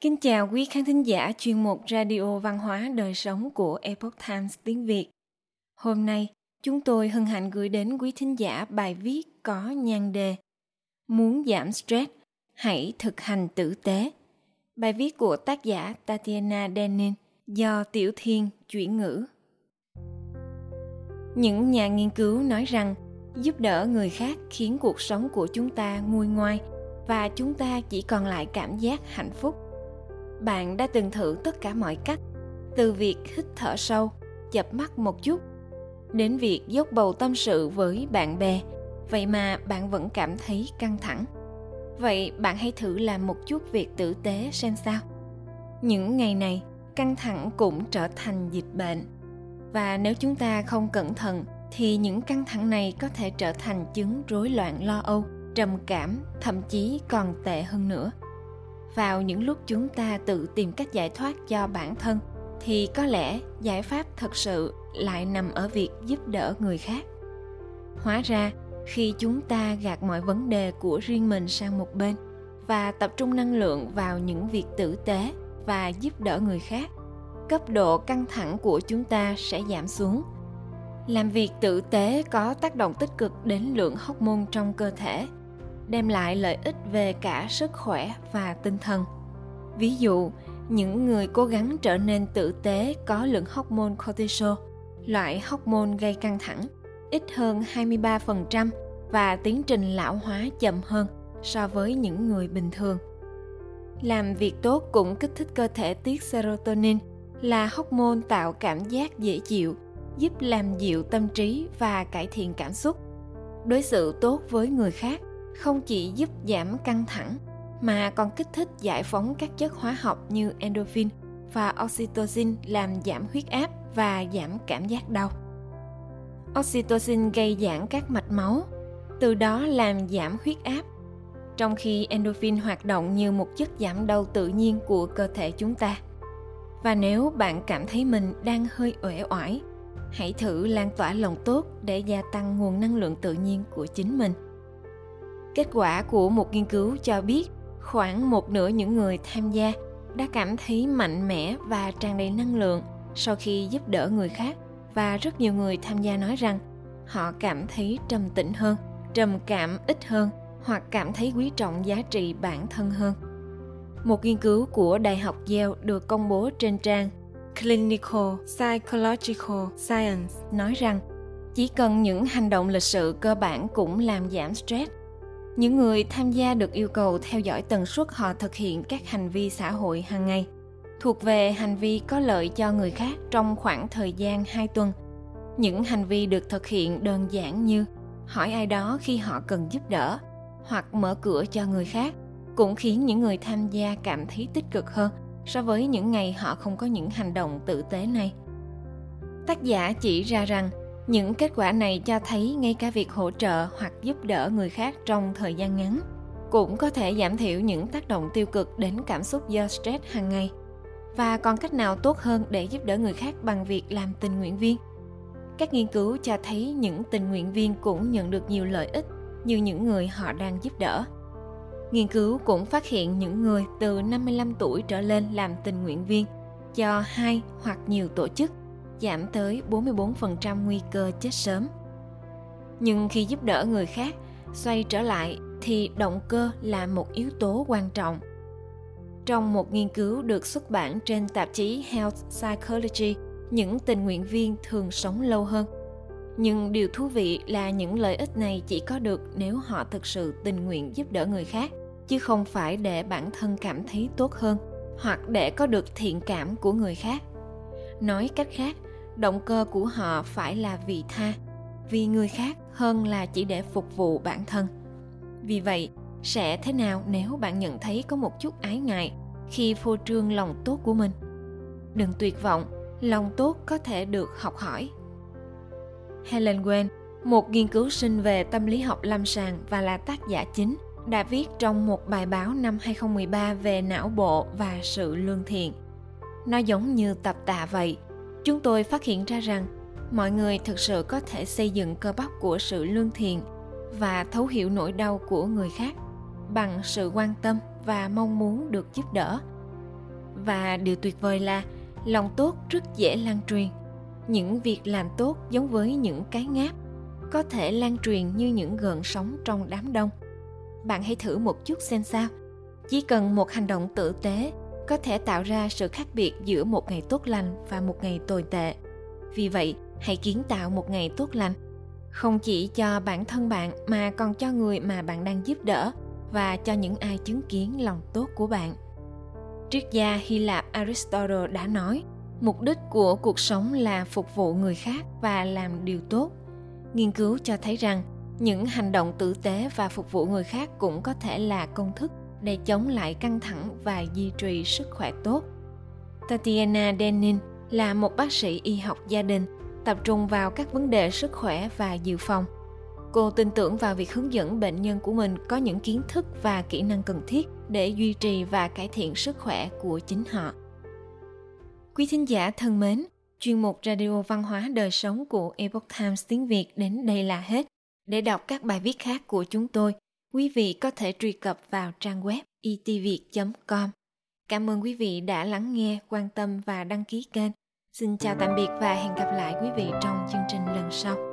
Kính chào quý khán thính giả chuyên mục Radio Văn hóa Đời Sống của Epoch Times tiếng Việt. Hôm nay, chúng tôi hân hạnh gửi đến quý thính giả bài viết có nhan đề Muốn giảm stress, hãy thực hành tử tế. Bài viết của tác giả Tatiana Denin do Tiểu Thiên chuyển ngữ. Những nhà nghiên cứu nói rằng giúp đỡ người khác khiến cuộc sống của chúng ta nguôi ngoai và chúng ta chỉ còn lại cảm giác hạnh phúc bạn đã từng thử tất cả mọi cách, từ việc hít thở sâu chập mắt một chút, đến việc dốc bầu tâm sự với bạn bè. Vậy mà bạn vẫn cảm thấy căng thẳng. Vậy bạn hãy thử làm một chút việc tử tế xem sao. Những ngày này, căng thẳng cũng trở thành dịch bệnh. Và nếu chúng ta không cẩn thận, thì những căng thẳng này có thể trở thành chứng rối loạn lo âu, trầm cảm, thậm chí còn tệ hơn nữa vào những lúc chúng ta tự tìm cách giải thoát cho bản thân, thì có lẽ giải pháp thật sự lại nằm ở việc giúp đỡ người khác. Hóa ra, khi chúng ta gạt mọi vấn đề của riêng mình sang một bên và tập trung năng lượng vào những việc tử tế và giúp đỡ người khác, cấp độ căng thẳng của chúng ta sẽ giảm xuống. Làm việc tử tế có tác động tích cực đến lượng hormone trong cơ thể đem lại lợi ích về cả sức khỏe và tinh thần. Ví dụ, những người cố gắng trở nên tử tế có lượng hormone cortisol, loại hormone gây căng thẳng, ít hơn 23% và tiến trình lão hóa chậm hơn so với những người bình thường. Làm việc tốt cũng kích thích cơ thể tiết serotonin là hormone tạo cảm giác dễ chịu, giúp làm dịu tâm trí và cải thiện cảm xúc. Đối xử tốt với người khác không chỉ giúp giảm căng thẳng mà còn kích thích giải phóng các chất hóa học như endorphin và oxytocin làm giảm huyết áp và giảm cảm giác đau. Oxytocin gây giãn các mạch máu, từ đó làm giảm huyết áp, trong khi endorphin hoạt động như một chất giảm đau tự nhiên của cơ thể chúng ta. Và nếu bạn cảm thấy mình đang hơi uể oải, hãy thử lan tỏa lòng tốt để gia tăng nguồn năng lượng tự nhiên của chính mình Kết quả của một nghiên cứu cho biết khoảng một nửa những người tham gia đã cảm thấy mạnh mẽ và tràn đầy năng lượng sau khi giúp đỡ người khác và rất nhiều người tham gia nói rằng họ cảm thấy trầm tĩnh hơn, trầm cảm ít hơn hoặc cảm thấy quý trọng giá trị bản thân hơn. Một nghiên cứu của Đại học Yale được công bố trên trang Clinical Psychological Science nói rằng chỉ cần những hành động lịch sự cơ bản cũng làm giảm stress những người tham gia được yêu cầu theo dõi tần suất họ thực hiện các hành vi xã hội hàng ngày thuộc về hành vi có lợi cho người khác trong khoảng thời gian 2 tuần. Những hành vi được thực hiện đơn giản như hỏi ai đó khi họ cần giúp đỡ hoặc mở cửa cho người khác cũng khiến những người tham gia cảm thấy tích cực hơn so với những ngày họ không có những hành động tử tế này. Tác giả chỉ ra rằng những kết quả này cho thấy ngay cả việc hỗ trợ hoặc giúp đỡ người khác trong thời gian ngắn cũng có thể giảm thiểu những tác động tiêu cực đến cảm xúc do stress hàng ngày. Và còn cách nào tốt hơn để giúp đỡ người khác bằng việc làm tình nguyện viên? Các nghiên cứu cho thấy những tình nguyện viên cũng nhận được nhiều lợi ích như những người họ đang giúp đỡ. Nghiên cứu cũng phát hiện những người từ 55 tuổi trở lên làm tình nguyện viên cho hai hoặc nhiều tổ chức giảm tới 44% nguy cơ chết sớm. Nhưng khi giúp đỡ người khác xoay trở lại thì động cơ là một yếu tố quan trọng. Trong một nghiên cứu được xuất bản trên tạp chí Health Psychology, những tình nguyện viên thường sống lâu hơn. Nhưng điều thú vị là những lợi ích này chỉ có được nếu họ thực sự tình nguyện giúp đỡ người khác, chứ không phải để bản thân cảm thấy tốt hơn hoặc để có được thiện cảm của người khác. Nói cách khác, động cơ của họ phải là vị tha vì người khác hơn là chỉ để phục vụ bản thân. Vì vậy sẽ thế nào nếu bạn nhận thấy có một chút ái ngại khi phô trương lòng tốt của mình? Đừng tuyệt vọng lòng tốt có thể được học hỏi. Helen Wen, một nghiên cứu sinh về tâm lý học lâm sàng và là tác giả chính, đã viết trong một bài báo năm 2013 về não bộ và sự lương thiện. Nó giống như tập tạ vậy, chúng tôi phát hiện ra rằng mọi người thực sự có thể xây dựng cơ bắp của sự lương thiện và thấu hiểu nỗi đau của người khác bằng sự quan tâm và mong muốn được giúp đỡ. Và điều tuyệt vời là lòng tốt rất dễ lan truyền. Những việc làm tốt giống với những cái ngáp có thể lan truyền như những gợn sóng trong đám đông. Bạn hãy thử một chút xem sao. Chỉ cần một hành động tử tế có thể tạo ra sự khác biệt giữa một ngày tốt lành và một ngày tồi tệ. Vì vậy, hãy kiến tạo một ngày tốt lành. Không chỉ cho bản thân bạn mà còn cho người mà bạn đang giúp đỡ và cho những ai chứng kiến lòng tốt của bạn. Triết gia hy lạp aristotle đã nói, mục đích của cuộc sống là phục vụ người khác và làm điều tốt. Nghiên cứu cho thấy rằng, những hành động tử tế và phục vụ người khác cũng có thể là công thức để chống lại căng thẳng và duy trì sức khỏe tốt. Tatiana denin là một bác sĩ y học gia đình, tập trung vào các vấn đề sức khỏe và dự phòng. Cô tin tưởng vào việc hướng dẫn bệnh nhân của mình có những kiến thức và kỹ năng cần thiết để duy trì và cải thiện sức khỏe của chính họ. Quý thính giả thân mến, chuyên mục radio văn hóa đời sống của epoch times tiếng việt đến đây là hết. Để đọc các bài viết khác của chúng tôi quý vị có thể truy cập vào trang web itviet com. Cảm ơn quý vị đã lắng nghe, quan tâm và đăng ký kênh. Xin chào tạm biệt và hẹn gặp lại quý vị trong chương trình lần sau.